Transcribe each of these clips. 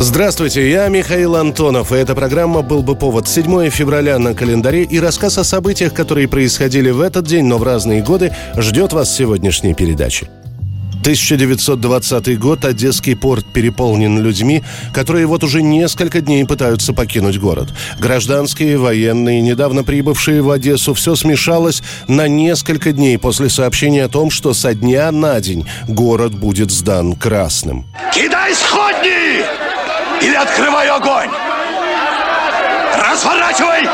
Здравствуйте, я Михаил Антонов, и эта программа «Был бы повод» 7 февраля на календаре и рассказ о событиях, которые происходили в этот день, но в разные годы, ждет вас в сегодняшней передаче. 1920 год. Одесский порт переполнен людьми, которые вот уже несколько дней пытаются покинуть город. Гражданские, военные, недавно прибывшие в Одессу, все смешалось на несколько дней после сообщения о том, что со дня на день город будет сдан красным. Кидай сходни! Или открывай огонь! Разворачивай!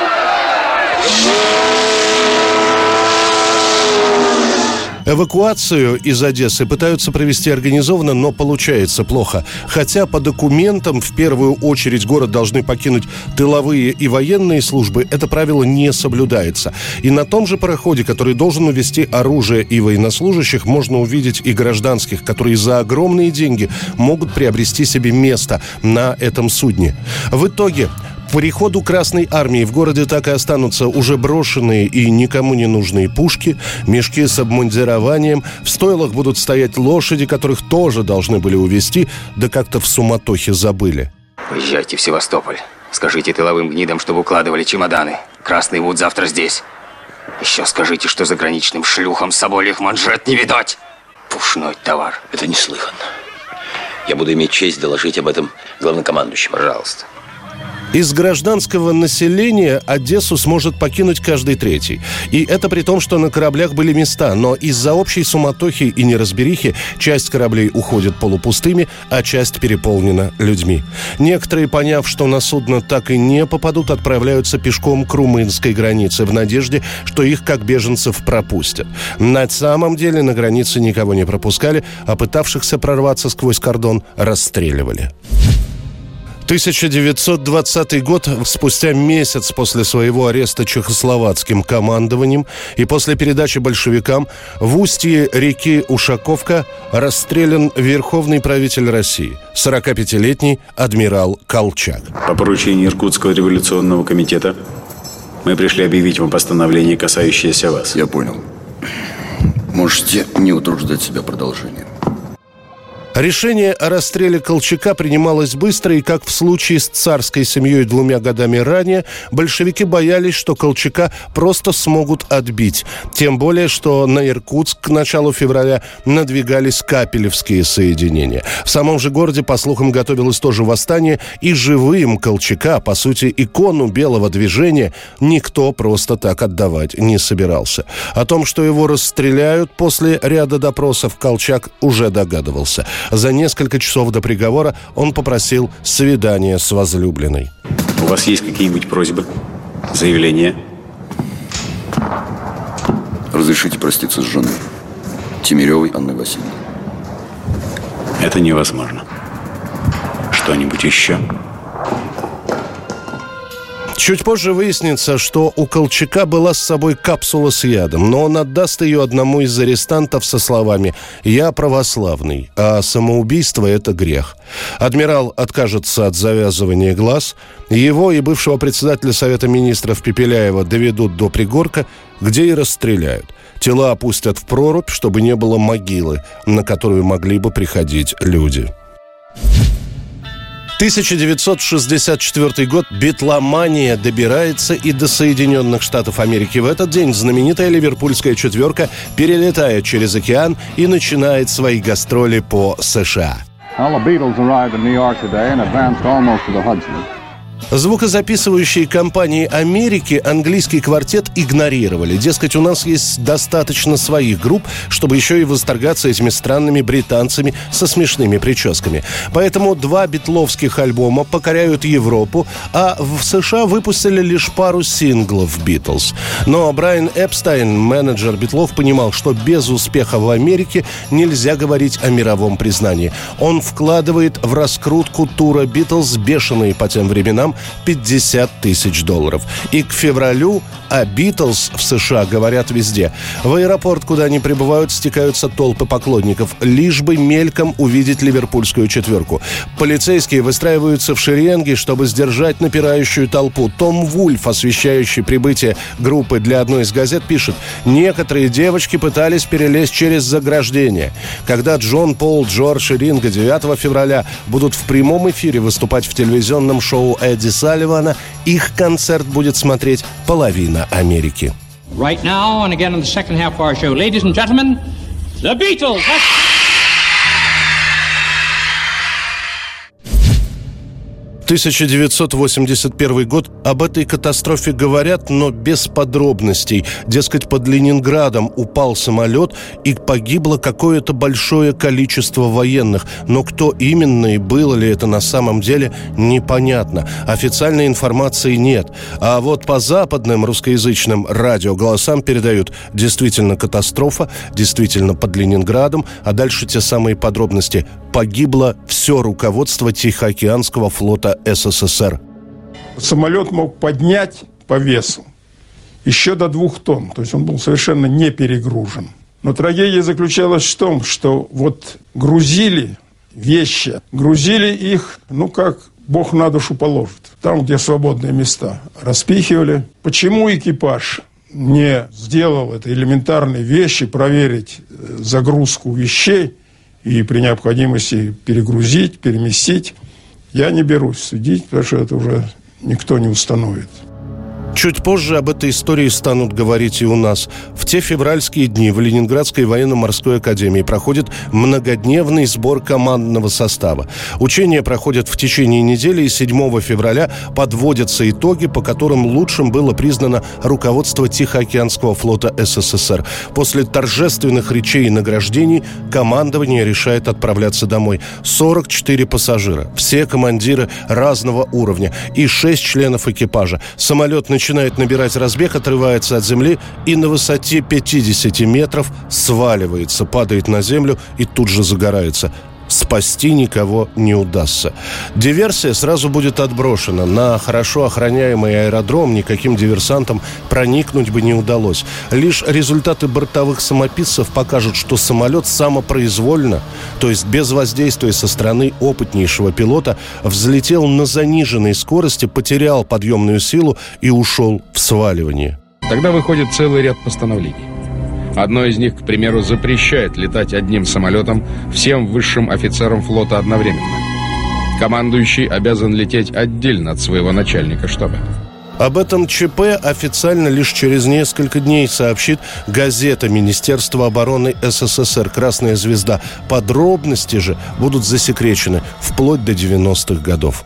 Эвакуацию из Одессы пытаются провести организованно, но получается плохо. Хотя по документам в первую очередь город должны покинуть тыловые и военные службы, это правило не соблюдается. И на том же пароходе, который должен увезти оружие и военнослужащих, можно увидеть и гражданских, которые за огромные деньги могут приобрести себе место на этом судне. В итоге приходу Красной Армии в городе так и останутся уже брошенные и никому не нужные пушки, мешки с обмундированием, в стойлах будут стоять лошади, которых тоже должны были увезти, да как-то в суматохе забыли. Поезжайте в Севастополь. Скажите тыловым гнидам, чтобы укладывали чемоданы. Красный Вуд завтра здесь. Еще скажите, что заграничным шлюхам собольих манжет не видать. Пушной товар. Это неслыханно. Я буду иметь честь доложить об этом главнокомандующему. Пожалуйста. Из гражданского населения Одессу сможет покинуть каждый третий. И это при том, что на кораблях были места, но из-за общей суматохи и неразберихи часть кораблей уходит полупустыми, а часть переполнена людьми. Некоторые, поняв, что на судно так и не попадут, отправляются пешком к румынской границе в надежде, что их как беженцев пропустят. На самом деле на границе никого не пропускали, а пытавшихся прорваться сквозь кордон расстреливали. 1920 год, спустя месяц после своего ареста чехословацким командованием и после передачи большевикам, в устье реки Ушаковка расстрелян верховный правитель России, 45-летний адмирал Колчак. По поручению Иркутского революционного комитета мы пришли объявить вам постановление, касающееся вас. Я понял. Можете не утруждать себя продолжением. Решение о расстреле Колчака принималось быстро, и, как в случае с царской семьей двумя годами ранее, большевики боялись, что Колчака просто смогут отбить. Тем более, что на Иркутск к началу февраля надвигались капелевские соединения. В самом же городе, по слухам, готовилось тоже восстание, и живым Колчака, по сути, икону белого движения, никто просто так отдавать не собирался. О том, что его расстреляют после ряда допросов, Колчак уже догадывался – за несколько часов до приговора он попросил свидания с возлюбленной. У вас есть какие-нибудь просьбы? Заявления? Разрешите проститься с женой. Тимиревой Анной Васильевной. Это невозможно. Что-нибудь еще? Чуть позже выяснится, что у Колчака была с собой капсула с ядом, но он отдаст ее одному из арестантов со словами «Я православный, а самоубийство – это грех». Адмирал откажется от завязывания глаз, его и бывшего председателя Совета министров Пепеляева доведут до пригорка, где и расстреляют. Тела опустят в прорубь, чтобы не было могилы, на которую могли бы приходить люди. 1964 год. Битломания добирается и до Соединенных Штатов Америки. В этот день знаменитая ливерпульская четверка перелетает через океан и начинает свои гастроли по США. Well, the. Звукозаписывающие компании Америки английский квартет игнорировали. Дескать, у нас есть достаточно своих групп, чтобы еще и восторгаться этими странными британцами со смешными прическами. Поэтому два битловских альбома покоряют Европу, а в США выпустили лишь пару синглов «Битлз». Но Брайан Эпстайн, менеджер Битлов, понимал, что без успеха в Америке нельзя говорить о мировом признании. Он вкладывает в раскрутку тура «Битлз» бешеные по тем временам минимум 50 тысяч долларов. И к февралю о Битлз в США говорят везде. В аэропорт, куда они прибывают, стекаются толпы поклонников, лишь бы мельком увидеть ливерпульскую четверку. Полицейские выстраиваются в шеренги, чтобы сдержать напирающую толпу. Том Вульф, освещающий прибытие группы для одной из газет, пишет, некоторые девочки пытались перелезть через заграждение. Когда Джон Пол, Джордж и Ринга 9 февраля будут в прямом эфире выступать в телевизионном шоу Эдди Салливана, их концерт будет смотреть половина Америки. Right now, and again in the second half of our show, ladies and gentlemen, the Beatles. Let's 1981 год. Об этой катастрофе говорят, но без подробностей. Дескать, под Ленинградом упал самолет и погибло какое-то большое количество военных. Но кто именно и было ли это на самом деле, непонятно. Официальной информации нет. А вот по западным русскоязычным радиоголосам передают действительно катастрофа, действительно под Ленинградом, а дальше те самые подробности. Погибло все руководство Тихоокеанского флота СССР. Самолет мог поднять по весу еще до двух тонн, то есть он был совершенно не перегружен. Но трагедия заключалась в том, что вот грузили вещи, грузили их, ну как Бог на душу положит, там, где свободные места, распихивали. Почему экипаж не сделал это элементарные вещи, проверить э, загрузку вещей и при необходимости перегрузить, переместить? Я не берусь судить, потому что это уже никто не установит. Чуть позже об этой истории станут говорить и у нас. В те февральские дни в Ленинградской военно-морской академии проходит многодневный сбор командного состава. Учения проходят в течение недели, и 7 февраля подводятся итоги, по которым лучшим было признано руководство Тихоокеанского флота СССР. После торжественных речей и награждений командование решает отправляться домой. 44 пассажира, все командиры разного уровня и 6 членов экипажа. Самолет начинает начинает набирать разбег, отрывается от земли и на высоте 50 метров сваливается, падает на землю и тут же загорается спасти никого не удастся. Диверсия сразу будет отброшена. На хорошо охраняемый аэродром никаким диверсантам проникнуть бы не удалось. Лишь результаты бортовых самописцев покажут, что самолет самопроизвольно, то есть без воздействия со стороны опытнейшего пилота, взлетел на заниженной скорости, потерял подъемную силу и ушел в сваливание. Тогда выходит целый ряд постановлений. Одно из них, к примеру, запрещает летать одним самолетом всем высшим офицерам флота одновременно. Командующий обязан лететь отдельно от своего начальника штаба. Об этом ЧП официально лишь через несколько дней сообщит газета Министерства обороны СССР «Красная звезда». Подробности же будут засекречены вплоть до 90-х годов.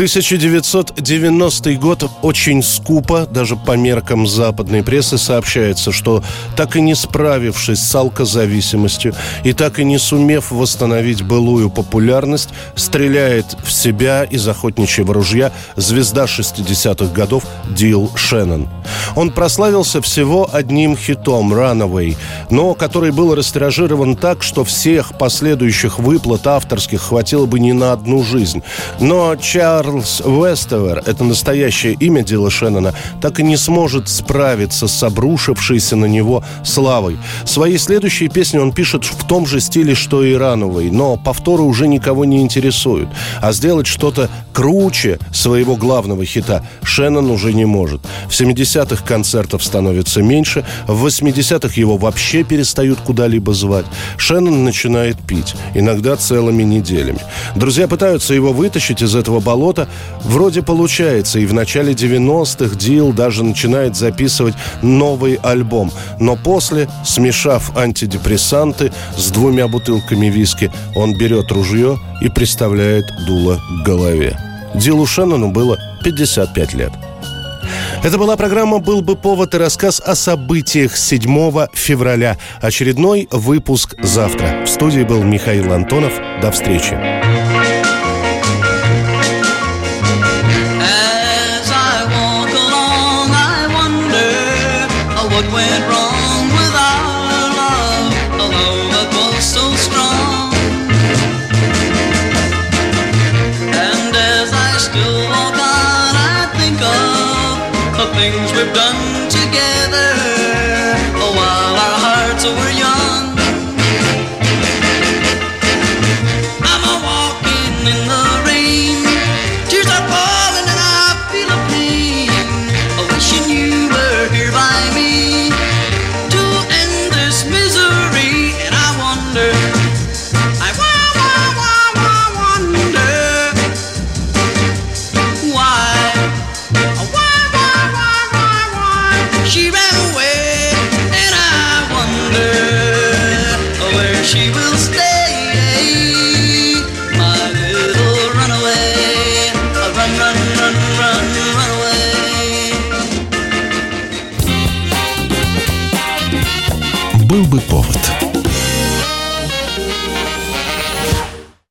1990 год очень скупо, даже по меркам западной прессы, сообщается, что так и не справившись с алкозависимостью и так и не сумев восстановить былую популярность, стреляет в себя из охотничьего ружья звезда 60-х годов Дил Шеннон. Он прославился всего одним хитом «Runaway», но который был растиражирован так, что всех последующих выплат авторских хватило бы не на одну жизнь. Но Чарльз Чарльз Вестовер, это настоящее имя Дила Шеннона, так и не сможет справиться с обрушившейся на него славой. Свои следующие песни он пишет в том же стиле, что и Рановой, но повторы уже никого не интересуют. А сделать что-то круче своего главного хита Шеннон уже не может. В 70-х концертов становится меньше, в 80-х его вообще перестают куда-либо звать. Шеннон начинает пить, иногда целыми неделями. Друзья пытаются его вытащить из этого болота, что вроде получается. И в начале 90-х Дил даже начинает записывать новый альбом. Но после, смешав антидепрессанты с двумя бутылками виски, он берет ружье и приставляет дуло к голове. Дилу Шеннону было 55 лет. Это была программа «Был бы повод» и рассказ о событиях 7 февраля. Очередной выпуск завтра. В студии был Михаил Антонов. До встречи.